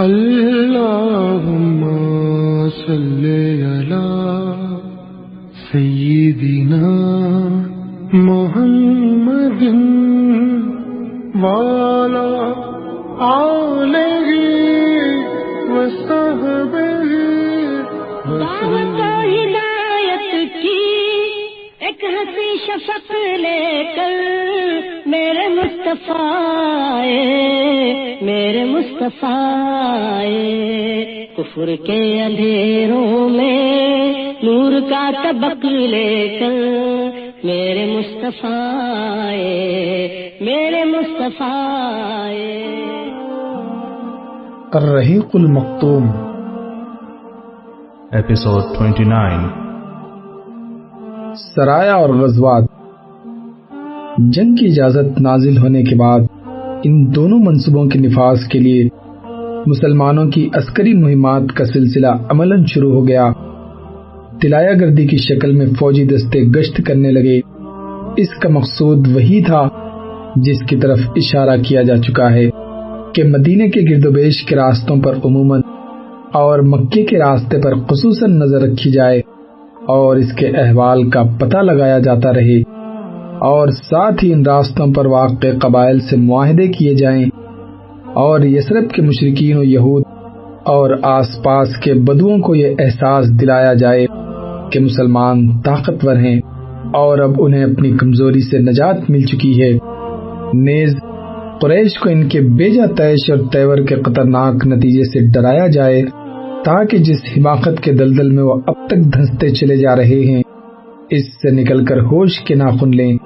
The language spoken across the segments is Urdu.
اللهم صل على سيدنا محمد وعلى آله وصحبه دعوت ہدایت کی ایک ہنسی شفق مصطفیٰ میرے مصطفیٰ۔ کفر کے اندھیروں میں نور کا طبق لے کر میرے مصطفیٰ میرے مصطفیٰ۔ الرحیق المختوم Episode 29 سرایہ اور غزوات جنگ کی اجازت نازل ہونے کے بعد ان دونوں منصوبوں کے نفاذ کے لیے مسلمانوں کی عسکری مہمات کا سلسلہ عملاً شروع ہو گیا۔ تلایا گردی کی شکل میں فوجی دستے گشت کرنے لگے۔ اس کا مقصود وہی تھا جس کی طرف اشارہ کیا جا چکا ہے کہ مدینے کے گرد و بیش کے راستوں پر عموماً اور مکے کے راستے پر خصوصاً نظر رکھی جائے اور اس کے احوال کا پتہ لگایا جاتا رہے۔ اور ساتھ ہی ان راستوں پر واقع قبائل سے معاہدے کیے جائیں اور یسرب کے مشرقین و یہود اور آس پاس کے بدوؤں کو یہ احساس دلایا جائے کہ مسلمان طاقتور ہیں اور اب انہیں اپنی کمزوری سے نجات مل چکی ہے۔ نیز قریش کو ان کے بیجا تیش اور تیور کے خطرناک نتیجے سے ڈرایا جائے تاکہ جس حماقت کے دلدل میں وہ اب تک دھنستے چلے جا رہے ہیں، اس سے نکل کر ہوش کے ناخن لیں۔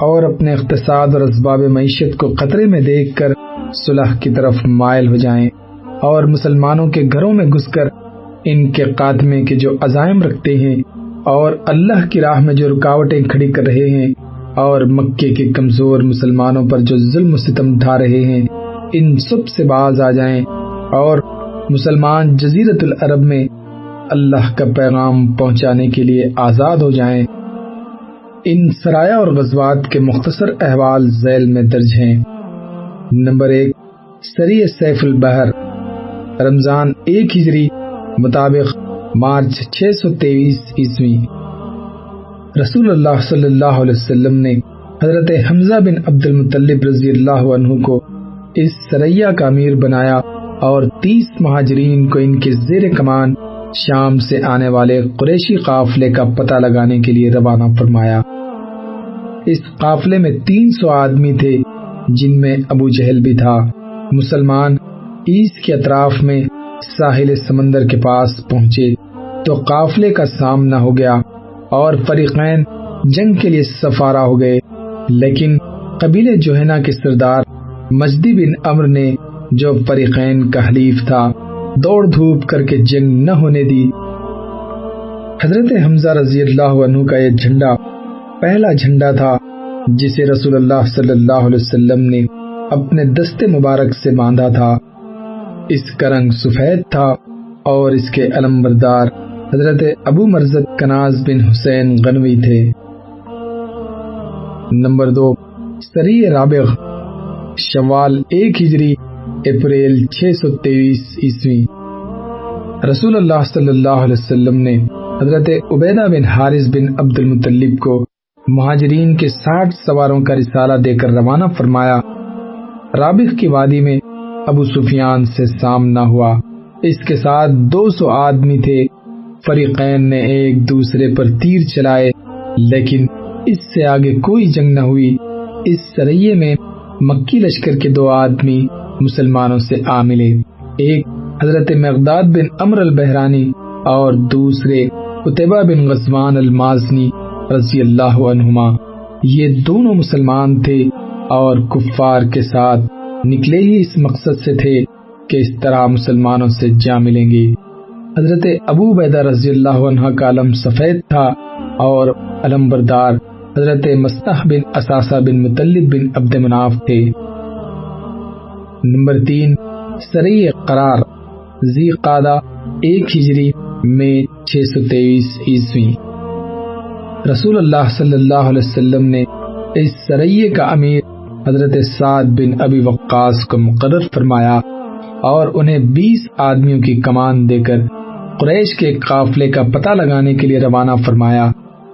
اور اپنے اقتصاد اور اسباب معیشت کو خطرے میں دیکھ کر صلح کی طرف مائل ہو جائیں اور مسلمانوں کے گھروں میں گھس کر ان کے قاتمے کے جو عزائم رکھتے ہیں اور اللہ کی راہ میں جو رکاوٹیں کھڑی کر رہے ہیں اور مکے کے کمزور مسلمانوں پر جو ظلم و ستم ڈھا رہے ہیں، ان سب سے باز آ جائیں اور مسلمان جزیرت العرب میں اللہ کا پیغام پہنچانے کے لیے آزاد ہو جائیں۔ ان سرایہ اور غزوات کے مختصر احوال ذیل میں درج ہیں۔ نمبر ایک سری سیف البحر، رمضان ایک ہجری مطابق مارچ چھ سو تیئیس عیسوی۔ رسول اللہ صلی اللہ علیہ وسلم نے حضرت حمزہ بن عبد المطلب رضی اللہ عنہ کو اس سریہ کا امیر بنایا اور تیس مہاجرین کو ان کے زیر کمان شام سے آنے والے قریشی قافلے کا پتہ لگانے کے لیے روانہ فرمایا۔ اس قافلے میں تین سو آدمی تھے، جن میں ابو جہل بھی تھا۔ مسلمان ایس کے اطراف میں ساحل سمندر کے پاس پہنچے تو قافلے کا سامنا ہو گیا اور فریقین جنگ کے لیے سفارا ہو گئے۔ لیکن قبیل جوہنا کے سردار مجدی بن امر نے جو فریقین کا حلیف تھا، دوڑ دھوپ کر کے جنگ نہ ہونے دی۔ حضرت حمزہ رضی اللہ عنہ کا یہ جھنڈا پہلا جھنڈا تھا جسے رسول اللہ صلی اللہ علیہ وسلم نے اپنے دستے مبارک سے باندھا تھا۔ اس کا رنگ سفید تھا اور اس کے علم بردار حضرت ابو مرزد کناز بن حسین غنوی تھے۔ نمبر دو، سری رابغ شوال ایک ہجری، اپریل چھ سو تیئیس عیسوی۔ رسول اللہ صلی اللہ علیہ وسلم نے حضرت عبیدہ بن حارث بن عبد المطلب کو مہاجرین کے ساٹھ سواروں کا رسالہ دے کر روانہ فرمایا رابغ کی وادی میں ابو سفیان سے سامنا ہوا۔ اس کے ساتھ دو سو آدمی تھے۔ فریقین نے ایک دوسرے پر تیر چلائے، لیکن اس سے آگے کوئی جنگ نہ ہوئی۔ اس سریے میں مکی لشکر کے دو آدمی مسلمانوں سے آ ملے۔ ایک حضرت مقداد بن امر البحرانی اور دوسرے قطبہ بن غزوان المازنی۔ رضی اللہ عنہما، یہ دونوں مسلمان تھے اور کفار کے ساتھ نکلے ہی اس مقصد سے تھے کہ اس طرح مسلمانوں سے جا ملیں گے۔ حضرت ابو بیدہ رضی اللہ عنہ کا علم سفید تھا اور علم بردار حضرت مستح بن اساسہ بن مطلب بن عبد مناف تھے۔ نمبر تین سری قرار زی قادہ ایک ہجری میں چھ سو تیئیس عیسوی۔ رسول اللہ صلی اللہ علیہ وسلم نے اس سریے کا امیر حضرت سعد بن ابی وقاص کو مقرر فرمایا اور انہیں بیس آدمیوں کی کمان دے کر قریش کے قافلے کا پتہ لگانے کے لیے روانہ فرمایا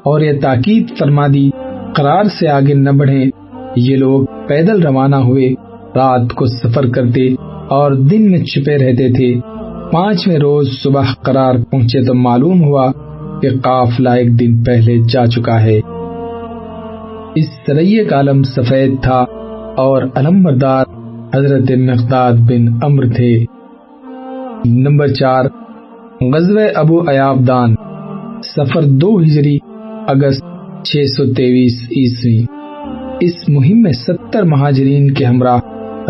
اور یہ تاکید فرما دی، قرار سے آگے نہ بڑھیں۔ یہ لوگ پیدل روانہ ہوئے، رات کو سفر کرتے اور دن میں چھپے رہتے تھے۔ پانچویں روز صبح قرار پہنچے تو معلوم ہوا کہ قافلہ ایک دن پہلے جا چکا ہے۔ اس سریے کا علم سفید تھا اور علم بردار حضرت مقداد بن امر تھے۔ نمبر چار، غزوہ ابو ایاب دان سفر دو ہجری اگست چھ سو تیویس عیسوی۔ اس مہم میں ستر مہاجرین کے ہمراہ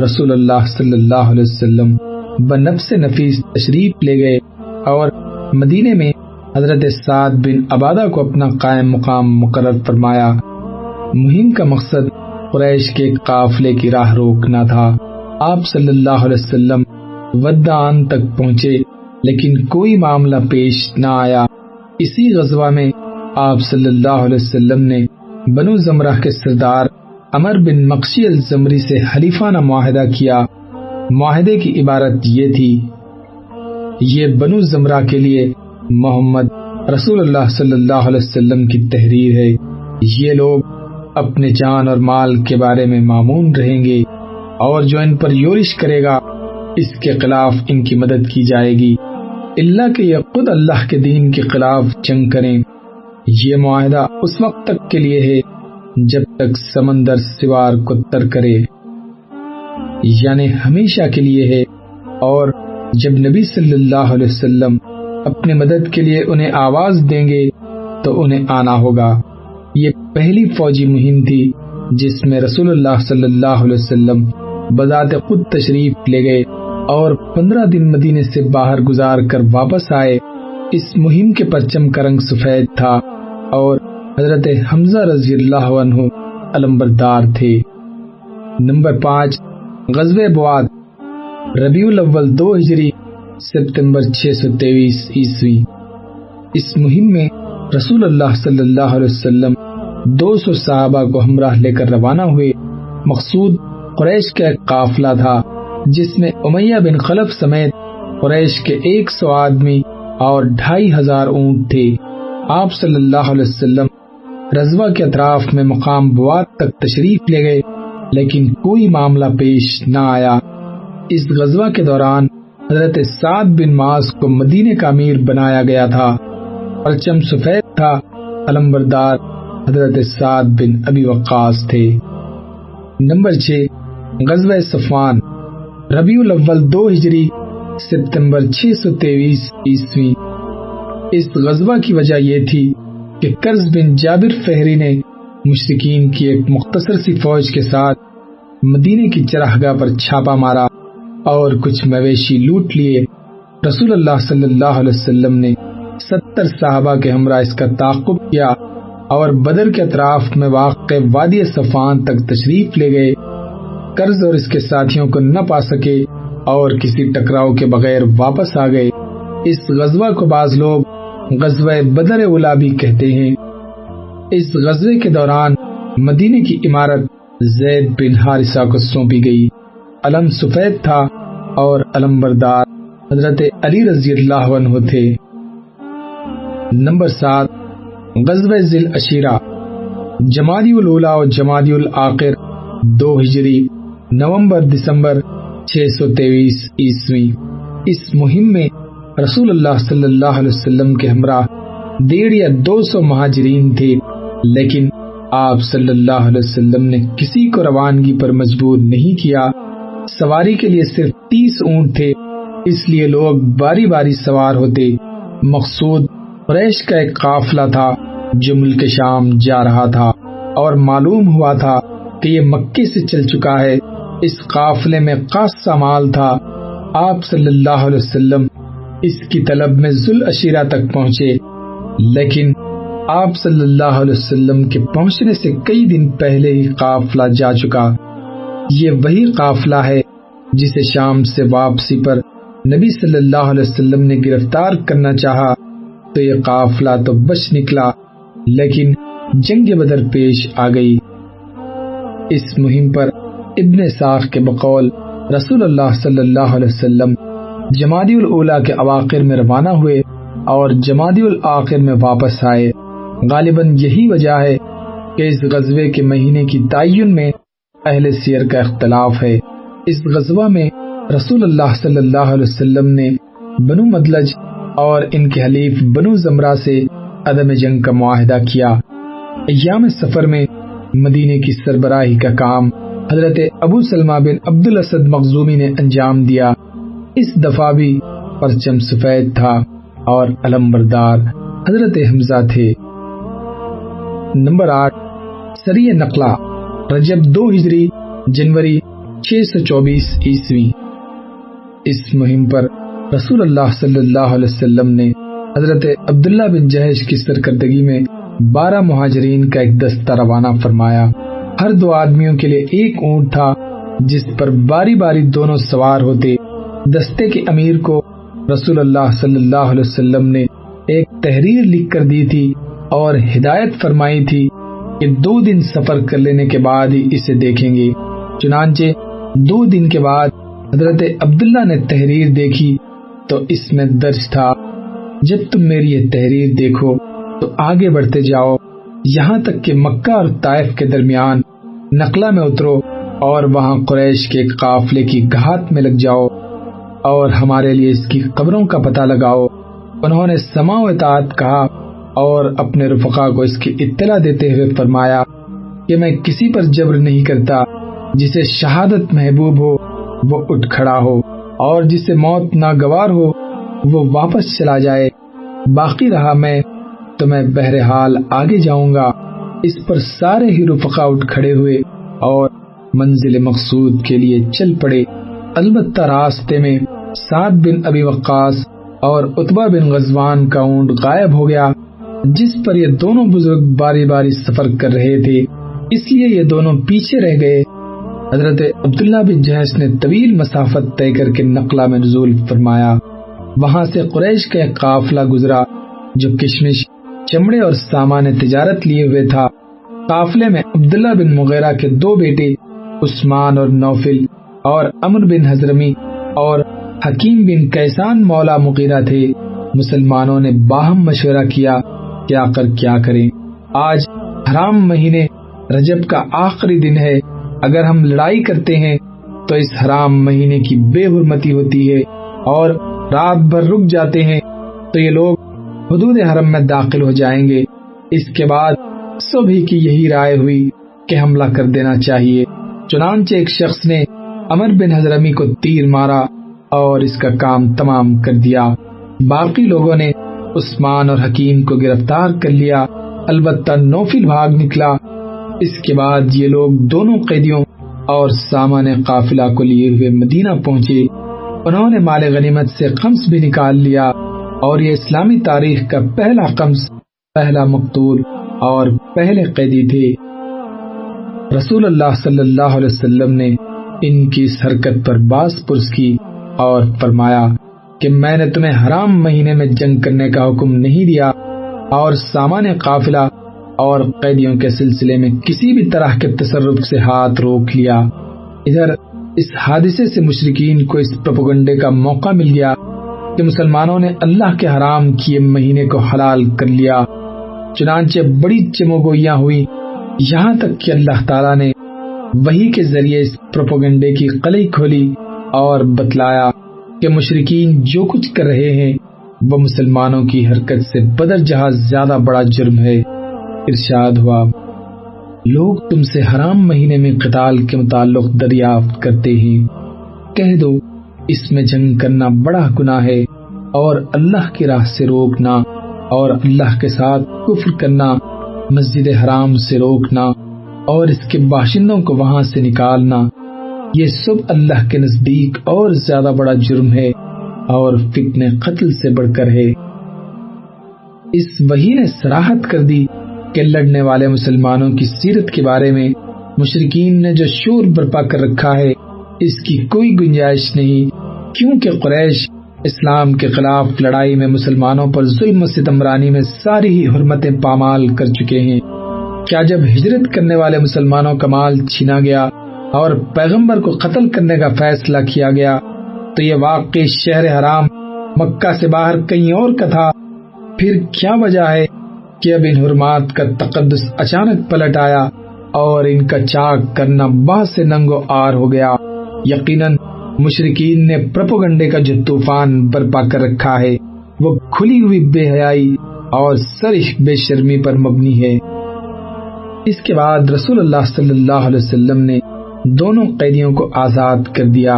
رسول اللہ صلی اللہ علیہ وسلم بنفس نفیس تشریف لے گئے اور مدینے میں حضرت سعد بن عبادہ کو اپنا قائم مقام مقرر فرمایا۔ مہم کا مقصد قریش کے قافلے کی راہ روکنا تھا۔ آپ صلی اللہ علیہ وسلم ودان تک پہنچے، لیکن کوئی معاملہ پیش نہ آیا۔ اسی غزوہ میں آپ صلی اللہ علیہ وسلم نے بنو زمرہ کے سردار امر بن مقشی الزمری سے حلیفانہ معاہدہ کیا۔ معاہدے کی عبارت یہ تھی، یہ بنو زمرہ کے لیے محمد رسول اللہ صلی اللہ علیہ وسلم کی تحریر ہے۔ یہ لوگ اپنے جان اور مال کے بارے میں معمون رہیں گے اور جو ان پر یورش کرے گا، اس کے خلاف ان کی مدد کی جائے گی۔ اللہ کے یہ خود اللہ کے دین کے خلاف جنگ کریں۔ یہ معاہدہ اس وقت تک کے لیے ہے جب تک سمندر سوار کو تر کرے۔ یعنی ہمیشہ کے لیے ہے اور جب نبی صلی اللہ علیہ وسلم اپنے مدد کے لیے انہیں آواز دیں گے تو انہیں آنا ہوگا۔ یہ پہلی فوجی مہم تھی جس میں رسول اللہ صلی اللہ علیہ وسلم بذات خود تشریف لے گئے اور پندرہ دن مدینے سے باہر گزار کر واپس آئے۔ اس مہم کے پرچم کا رنگ سفید تھا اور حضرت حمزہ رضی اللہ عنہ علمبردار تھے۔ نمبر پانچ غزب بواد ربیع الاول دو ہجری سپتمبر چھ سو تیویس عیسوی۔ اس مہم میں رسول اللہ صلی اللہ علیہ وسلم دو سو صحابہ کو ہمراہ لے کر روانہ ہوئے۔ مقصود قریش کا ایک قافلہ تھا، جس میں امیہ بن خلف سمیت قریش کے ایک سو آدمی اور ڈھائی ہزار اونٹ تھے۔ آپ صلی اللہ علیہ وسلم رضوہ کے اطراف میں مقام بواد تک تشریف لے گئے، لیکن کوئی معاملہ پیش نہ آیا۔ اس غزوہ کے دوران حضرت سعد بن ماس کو مدینے کا امیر بنایا گیا تھا پرچم سفید تھا، علمبردار حضرت سعد بن ابی وقاص تھے۔ نمبر چھ، غزوہ صفان ربیع الاول دو ہجری ستمبر چھ سو تیویس عیسوی۔ اس غزوہ کی وجہ یہ تھی کہ قرض بن جابر فہری نے مشرقین کی ایک مختصر سی فوج کے ساتھ مدینے کی چراہگاہ پر چھاپا مارا۔ اور کچھ مویشی لوٹ لیے۔ رسول اللہ صلی اللہ علیہ وسلم نے ستر صحابہ کے ہمراہ اس کا تعاقب کیا اور بدر کے اطراف میں واقع وادی صفان تک تشریف لے گئے۔ قرض اور اس کے ساتھیوں کو نہ پا سکے اور کسی ٹکراؤ کے بغیر واپس آ گئے۔ اس غزوہ کو بعض لوگ غزوہ بدر اولا بھی کہتے ہیں۔ اس غزوے کے دوران مدینے کی عمارت زید بن حارثہ کو سونپی گئی۔ علم سفید تھا۔ اور علم بردار حضرت علی رضی اللہ عنہ تھے۔ نمبر سات، غزوہ ذل اشیرہ جمادی الاولا اور جمادی الآخر دو ہجری، نومبر دسمبر، چھ سو تیویس عیسوی۔ اس مہم میں رسول اللہ صلی اللہ علیہ وسلم کے ہمراہ ڈیڑھ یا دو سو مہاجرین تھے، لیکن آپ صلی اللہ علیہ وسلم نے کسی کو روانگی پر مجبور نہیں کیا۔ سواری کے لیے صرف تیس اونٹ تھے۔ اس لیے لوگ باری باری سوار ہوتے۔ مقصود قریش کا ایک قافلہ تھا جو ملک شام جا رہا تھا۔ اور معلوم ہوا تھا کہ یہ مکے سے چل چکا ہے۔ اس قافلے میں خاصا مال تھا۔ آپ صلی اللہ علیہ وسلم اس کی طلب میں ذل اشیرہ تک پہنچے۔ لیکن آپ صلی اللہ علیہ وسلم کے پہنچنے سے کئی دن پہلے ہی قافلہ جا چکا۔ یہ وہی قافلہ ہے جسے شام سے واپسی پر نبی صلی اللہ علیہ وسلم نے گرفتار کرنا چاہا، تو یہ قافلہ تو بچ نکلا، لیکن جنگ بدر پیش آ گئی۔ اس مہم پر ابن ساخ کے بقول رسول اللہ صلی اللہ علیہ وسلم جمادی الاولا کے اواخر میں روانہ ہوئے اور جمادی الآخر میں واپس آئے۔ غالباً یہی وجہ ہے کہ اس غزوے کے مہینے کی تعین میں اہل سیر کا اختلاف ہے۔ اس غزوہ میں رسول اللہ صلی اللہ علیہ وسلم نے بنو مدلج اور ان کے حلیف بنو زمرہ سے عدم جنگ کا معاہدہ کیا۔ ایام سفر میں مدینے کی سربراہی کا کام حضرت ابو سلمہ بن عبد الاسد مخزومی نے انجام دیا۔ اس دفعہ بھی پرچم سفید تھا اور علم بردار حضرت حمزہ تھے۔ نمبر آٹھ سری نقلہ، رجب دو ہجری، جنوری چھ سو چوبیس عیسوی۔ اس مہم پر رسول اللہ صلی اللہ علیہ وسلم نے حضرت عبداللہ بن جہش کی سرکردگی میں بارہ مہاجرین کا ایک دستہ روانہ فرمایا۔ ہر دو آدمیوں کے لیے ایک اونٹ تھا، جس پر باری باری دونوں سوار ہوتے۔ دستے کے امیر کو رسول اللہ صلی اللہ علیہ وسلم نے ایک تحریر لکھ کر دی تھی اور ہدایت فرمائی تھی کہ دو دن سفر کر لینے کے بعد ہی اسے دیکھیں گے۔ چنانچہ دو دن کے بعد حضرت عبداللہ نے تحریر دیکھی تو اس میں درج تھا، جب تم میری یہ تحریر دیکھو تو آگے بڑھتے جاؤ، یہاں تک کہ مکہ اور طائف کے درمیان نقلہ میں اترو اور وہاں قریش کے قافلے کی گھات میں لگ جاؤ اور ہمارے لیے اس کی قبروں کا پتہ لگاؤ۔ انہوں نے سما و اطاعت کہا اور اپنے رفقا کو اس کی اطلاع دیتے ہوئے فرمایا کہ میں کسی پر جبر نہیں کرتا جسے شہادت محبوب ہو، وہ اٹھ کھڑا ہو، اور جسے موت ناگوار ہو، وہ واپس چلا جائے۔ باقی رہا میں، تو میں بہرحال آگے جاؤں گا۔ اس پر سارے ہی رفقا اٹھ کھڑے ہوئے، اور منزل مقصود کے لیے چل پڑے۔ البتہ راستے میں سعد بن ابی وقاص اور اتبا بن غزوان کا اونٹ غائب ہو گیا، جس پر یہ دونوں بزرگ باری باری سفر کر رہے تھے۔ اس لیے یہ دونوں پیچھے رہ گئے۔ حضرت عبداللہ بن جہش نے طویل مسافت طے کر کے نقلہ میں نزول فرمایا۔ وہاں سے قریش کا ایک قافلہ گزرا جو کشمش، چمڑے اور سامان تجارت لیے ہوئے تھا۔ قافلے میں عبداللہ بن مغیرہ کے دو بیٹے، عثمان اور نوفل اور امر بن حضرمی اور حکیم بن کیسان مولا مغیرہ تھے۔ مسلمانوں نے باہم مشورہ کیا کیا کر کیا کریں۔ آج حرام مہینے رجب کا آخری دن ہے۔ اگر ہم لڑائی کرتے ہیں تو اس حرام مہینے کی بے حرمتی ہوتی ہے اور رات بھر رک جاتے ہیں تو یہ لوگ حدود حرم میں داخل ہو جائیں گے۔ اس کے بعد سبھی کی یہی رائے ہوئی کہ حملہ کر دینا چاہیے۔ چنانچہ ایک شخص نے امر بن حضرمی کو تیر مارا اور اس کا کام تمام کر دیا۔ باقی لوگوں نے عثمان اور حکیم کو گرفتار کر لیا۔ البتہ نوفل بھاگ نکلا۔ اس کے بعد یہ لوگ دونوں قیدیوں اور سامان قافلہ کو لیے ہوئے مدینہ پہنچے۔ انہوں نے مال غنیمت سے خمس بھی نکال لیا اور یہ اسلامی تاریخ کا پہلا قمص، پہلا مقتول اور پہلے قیدی تھے۔ رسول اللہ صلی اللہ علیہ وسلم نے ان کی اس حرکت پر باس پرس کی اور فرمایا کہ میں نے تمہیں حرام مہینے میں جنگ کرنے کا حکم نہیں دیا اور سامان قافلہ اور قیدیوں کے سلسلے میں کسی بھی طرح کے تصرف سے ہاتھ روک لیا۔ ادھر اس حادثے سے مشرقین کو اس پروپگنڈے کا موقع مل گیا کہ مسلمانوں نے اللہ کے حرام کیے مہینے کو حلال کر لیا۔ چنانچہ بڑی چموگوئیاں ہوئی یہاں تک کہ اللہ تعالیٰ نے وہی کے ذریعے اس پروپوگنڈے کی قلعی کھولی اور بتلایا کہ مشرقین جو کچھ کر رہے ہیں، وہ مسلمانوں کی حرکت سے بدر جہاز زیادہ بڑا جرم ہے۔ ارشاد ہوا۔ لوگ تم سے حرام مہینے میں قتال کے متعلق دریافت کرتے ہیں۔ کہہ دو، اس میں جنگ کرنا بڑا گناہ ہے اور اللہ کی راہ سے روکنا اور اللہ کے ساتھ کفر کرنا، مسجد حرام سے روکنا اور اس کے باشندوں کو وہاں سے نکالنا، یہ سب اللہ کے نزدیک اور زیادہ بڑا جرم ہے اور فتنے قتل سے بڑھ کر ہے۔ اس وہی نے سراحت کر دی کہ لڑنے والے مسلمانوں کی سیرت کے بارے میں مشرقین نے جو شور برپا کر رکھا ہے، اس کی کوئی گنجائش نہیں، کیونکہ قریش اسلام کے خلاف لڑائی میں مسلمانوں پر ظلم و ستمرانی میں ساری ہی حرمتیں پامال کر چکے ہیں۔ کیا جب ہجرت کرنے والے مسلمانوں کا مال چھینا گیا اور پیغمبر کو قتل کرنے کا فیصلہ کیا گیا، تو یہ واقعی شہر حرام مکہ سے باہر کہیں اور کا تھا۔ پھر کیا وجہ ہے کہ اب ان حرمات کا تقدس اچانک پلٹ آیا اور ان کا چاک کرنا بہت سے ننگو آر ہو گیا۔ یقیناً مشرقین نے پرپوگنڈے کا جو طوفان برپا کر رکھا ہے، وہ کھلی ہوئی بے حیائی اور سرش بے شرمی پر مبنی ہے۔ اس کے بعد رسول اللہ صلی اللہ علیہ وسلم نے دونوں قیدیوں کو آزاد کر دیا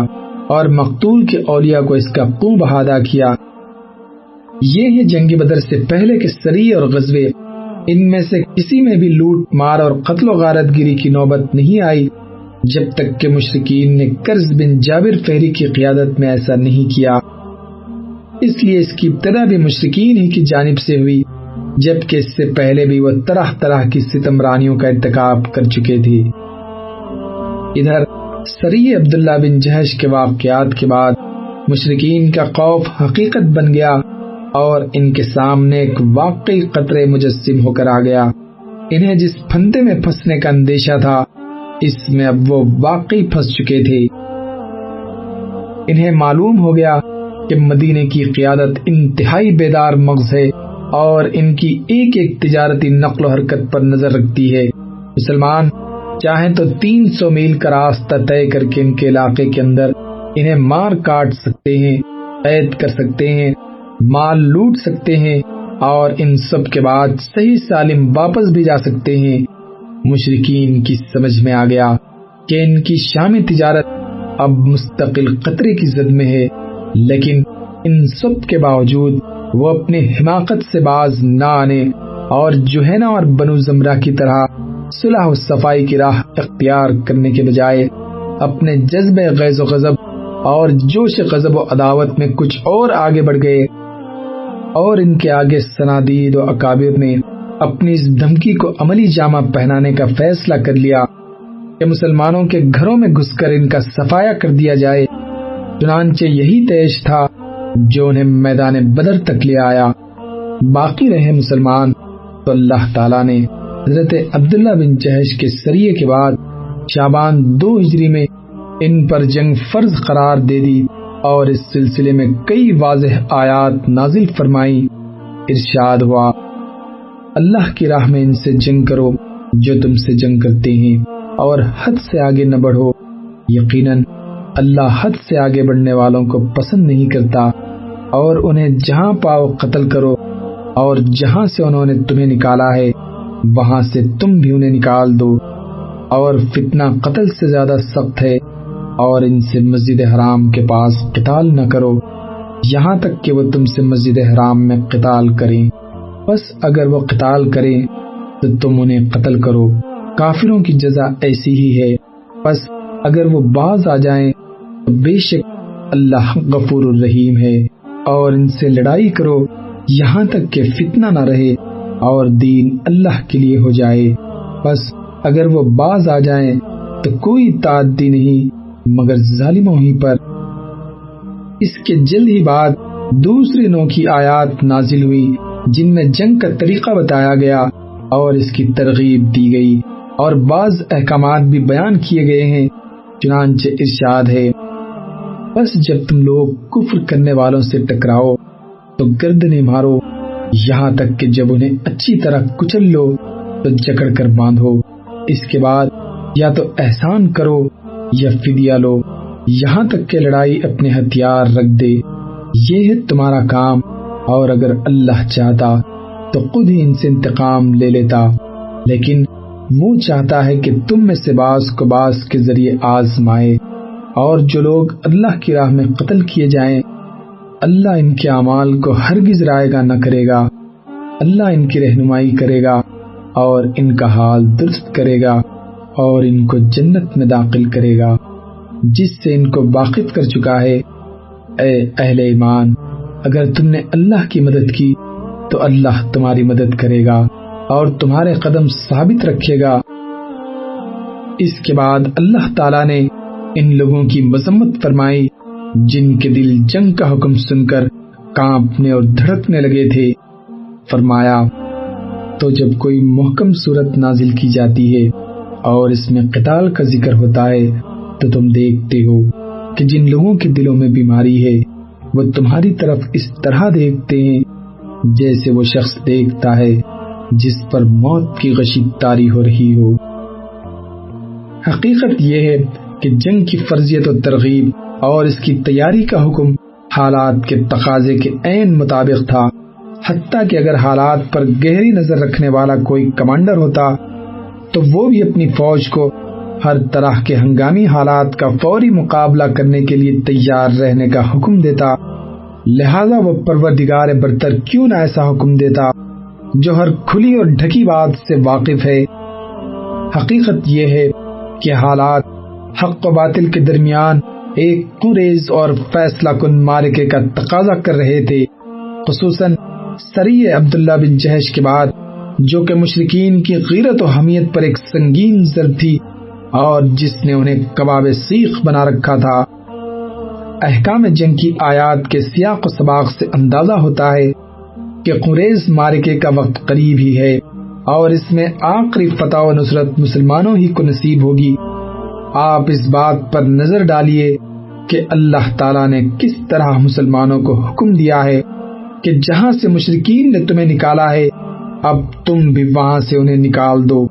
اور مقتول کے اولیاء کو اس کا خوب ادا کیا۔ یہ ہے جنگ بدر سے پہلے کے سری اور غزوے۔ ان میں سے کسی میں بھی لوٹ، مار اور قتل و غارت گیری کی نوبت نہیں آئی۔ جب تک کہ مشرقین نے قرض بن جابر فہری کی قیادت میں ایسا نہیں کیا۔ اس لیے اس کی ابتدا بھی مشرقین ہی کی جانب سے ہوئی، جبکہ اس سے پہلے بھی وہ طرح طرح کی ستم رانیوں کا انتخاب کر چکے تھے۔ ادھر سری عبداللہ بن جہش کے واقعات کے بعد مشرقین کا خوف حقیقت بن گیا۔ اور ان کے سامنے ایک واقعی قطرے مجسم ہو کر آ گیا۔ انہیں جس پھندے میں پھنسنے کا اندیشہ تھا، اس میں اب وہ واقعی پھنس چکے تھے۔ انہیں معلوم ہو گیا کہ مدینے کی قیادت انتہائی بیدار مغز ہے اور ان کی ایک ایک تجارتی نقل و حرکت پر نظر رکھتی ہے۔ مسلمان، چاہیں تو تین سو میل کا راستہ طے کر کے ان کے علاقے کے اندر انہیں مار کاٹ سکتے ہیں، قید کر سکتے ہیں مال لوٹ سکتے ہیں اور ان سب کے بعد صحیح سالم واپس بھی جا سکتے ہیں۔ مشرقین کی سمجھ میں آ گیا کہ ان کی شامی تجارت اب مستقل قطرے کی زد میں ہے، لیکن ان سب کے باوجود وہ اپنے حماقت سے باز نہ آنے اور جوہینا اور بنو زمرہ کی طرح صلح و صفائی کی راہ اختیار کرنے کے بجائے اپنے جذب غیظ و غضب اور جوش غضب و عداوت میں کچھ اور آگے بڑھ گئے۔ اور ان کے آگے سنادید و اکابر نے اپنی اس دھمکی کو عملی جامہ پہنانے کا فیصلہ کر لیا کہ مسلمانوں کے گھروں میں گھس کر ان کا صفایا کر دیا جائے۔ چنانچہ یہی تیش تھا جو انہیں میدان بدر تک لے آیا۔ باقی رہے مسلمان۔ تو اللہ تعالیٰ نے حضرت عبداللہ بن جہش کے سریے کے بعد شابان دو ہجری میں ان پر جنگ فرض قرار دے دی۔ اور اس سلسلے میں کئی واضح آیات نازل فرمائی ارشاد ہوا، اللہ کی راہ میں ان سے جنگ کرو جو تم سے جنگ کرتے ہیں اور حد سے آگے نہ بڑھو۔ یقیناً اللہ حد سے آگے بڑھنے والوں کو پسند نہیں کرتا اور انہیں جہاں پاؤ قتل کرو اور جہاں سے انہوں نے تمہیں نکالا ہے، وہاں سے تم بھی انہیں نکال دو۔ اور فتنہ قتل سے زیادہ سخت ہے اور ان سے مسجد حرام کے پاس قتال نہ کرو۔ یہاں تک کہ وہ تم سے مسجد حرام میں قتال کریں۔ بس اگر وہ قتال کریں تو تم انہیں قتل کرو۔ کافروں کی جزا ایسی ہی ہے۔ بس اگر وہ باز آ جائیں تو بے شک اللہ غفور الرحیم ہے۔ اور ان سے لڑائی کرو۔ یہاں تک کہ فتنہ نہ رہے اور دین اللہ کے لیے ہو جائے۔ بس اگر وہ باز آ جائیں تو کوئی تعدی نہیں۔ مگر ظالموں ہی پر اس کے جلد ہی بعد دوسری نو کی آیات نازل ہوئی، جن میں جنگ کا طریقہ بتایا گیا اور اس کی ترغیب دی گئی اور بعض احکامات بھی بیان کیے گئے ہیں، چنانچہ ارشاد ہے، بس جب تم لوگ کفر کرنے والوں سے ٹکراؤ تو گردنے مارو، یہاں تک کہ جب انہیں اچھی طرح کچل لو تو جکڑ کر باندھو۔ اس کے بعد یا تو احسان کرو یا فدیہ لو یہاں تک کہ لڑائی اپنے ہتھیار رکھ دے۔ یہ ہے تمہارا کام، اور اگر اللہ چاہتا تو خود ہی ان سے انتقام لے لیتا۔ لیکن وہ چاہتا ہے کہ تم میں سے باز کو باز کے ذریعے آزمائے، اور جو لوگ اللہ کی راہ میں قتل کیے جائیں، اللہ ان کے اعمال کو ہرگز رائے گا نہ کرے گا۔ اللہ ان کی رہنمائی کرے گا، اور ان کا حال درست کرے گا۔ اور ان کو جنت میں داخل کرے گا، جس سے ان کو واقف کر چکا ہے۔ اے اہل ایمان، اگر تم نے اللہ کی مدد کی، تو اللہ تمہاری مدد کرے گا اور تمہارے قدم ثابت رکھے گا۔ اس کے بعد اللہ تعالی نے ان لوگوں کی مذمت فرمائی، جن کے دل جنگ کا حکم سن کر کانپنے اور دھڑکنے لگے تھے۔ فرمایا، تو جب کوئی محکم صورت نازل کی جاتی ہے اور اس میں قتال کا ذکر ہوتا ہے، تو تم دیکھتے ہو کہ جن لوگوں کے دلوں میں بیماری ہے، وہ تمہاری طرف اس طرح دیکھتے ہیں جیسے وہ شخص دیکھتا ہے جس پر موت کی غشی تاری ہو رہی ہو۔ حقیقت یہ ہے کہ جنگ کی فرضیت و ترغیب اور اس کی تیاری کا حکم حالات کے تقاضے کے عین مطابق تھا۔ حتیٰ کہ اگر حالات پر گہری نظر رکھنے والا کوئی کمانڈر ہوتا تو وہ بھی اپنی فوج کو ہر طرح کے ہنگامی حالات کا فوری مقابلہ کرنے کے لیے تیار رہنے کا حکم دیتا۔ لہذا وہ پروردگار برتر کیوں نہ ایسا حکم دیتا جو ہر کھلی اور ڈھکی بات سے واقف ہے۔ حقیقت یہ ہے کہ حالات حق و باطل کے درمیان ایک قریز اور فیصلہ کن مارکے کا تقاضا کر رہے تھے۔ خصوصاً سری عبداللہ بن جہش کے بعد جو کہ مشرقین کی غیرت و حمیت پر ایک سنگین ضرب تھی اور جس نے انہیں کباب سیخ بنا رکھا تھا۔ احکام جنگ کی آیات کے سیاق و سباق سے اندازہ ہوتا ہے کہ قریز مارکے کا وقت قریب ہی ہے اور اس میں آخری فتح و نصرت مسلمانوں ہی کو نصیب ہوگی۔ آپ اس بات پر نظر ڈالیے کہ اللہ تعالیٰ نے کس طرح مسلمانوں کو حکم دیا ہے کہ جہاں سے مشرقین نے تمہیں نکالا ہے اب تم بھی وہاں سے انہیں نکال دو۔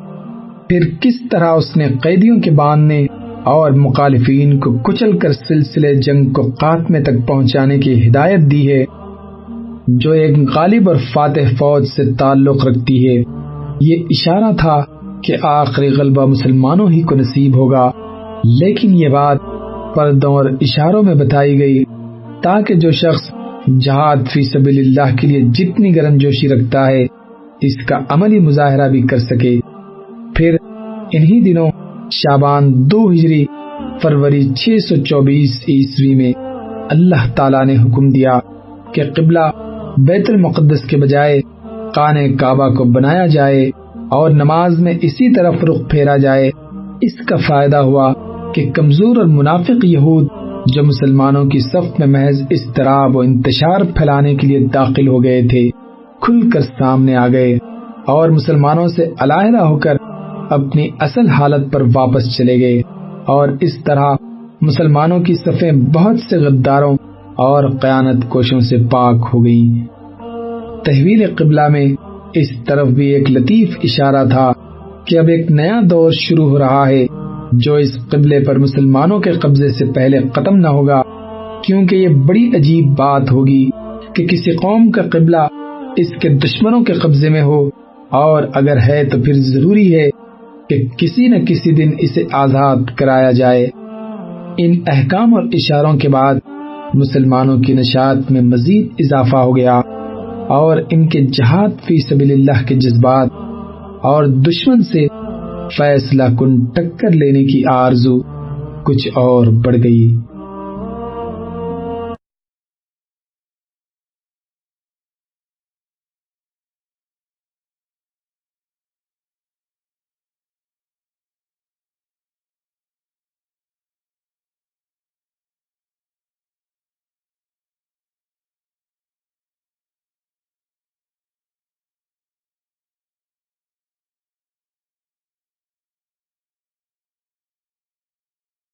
پھر کس طرح اس نے قیدیوں کے باندھنے اور مخالفین کو کچل کر سلسلے جنگ کو خاتمے تک پہنچانے کی ہدایت دی ہے، جو ایک غالب اور فاتح فوج سے تعلق رکھتی ہے۔ یہ اشارہ تھا کہ آخری غلبہ مسلمانوں ہی کو نصیب ہوگا۔ لیکن یہ بات پردوں اور اشاروں میں بتائی گئی، تاکہ جو شخص جہاد فی سبیل اللہ کے لیے جتنی گرم جوشی رکھتا ہے اس کا عملی مظاہرہ بھی کر سکے۔ پھر انہی دنوں شابان دو ہجری فروری چھ سو چوبیس عیسوی میں اللہ تعالی نے حکم دیا کہ قبلہ بیت المقدس کے بجائے کان کعبہ کو بنایا جائے اور نماز میں اسی طرف رخ پھیرا جائے۔ اس کا فائدہ ہوا کہ کمزور اور منافق یہود جو مسلمانوں کی صف میں محض استراب و انتشار پھیلانے کے لیے داخل ہو گئے تھے۔ کھل کر سامنے آ گئے اور مسلمانوں سے علاحدہ ہو کر اپنی اصل حالت پر واپس چلے گئے اور اس طرح مسلمانوں کی صفیں بہت سے غداروں اور قیانت کوشوں سے پاک ہو گئی تحویل قبلہ میں اس طرف بھی ایک لطیف اشارہ تھا کہ اب ایک نیا دور شروع ہو رہا ہے جو اس قبلے پر مسلمانوں کے قبضے سے پہلے ختم نہ ہوگا، کیونکہ یہ بڑی عجیب بات ہوگی کہ کسی قوم کا قبلہ اس کے دشمنوں کے قبضے میں ہو۔ اور اگر ہے تو پھر ضروری ہے کہ کسی نہ کسی دن اسے آزاد کرایا جائے۔ ان احکام اور اشاروں کے بعد مسلمانوں کی نشاط میں مزید اضافہ ہو گیا۔ اور ان کے جہاد فی سبیل اللہ کے جذبات اور دشمن سے فیصلہ کن ٹکر لینے کی آرزو کچھ اور بڑھ گئی۔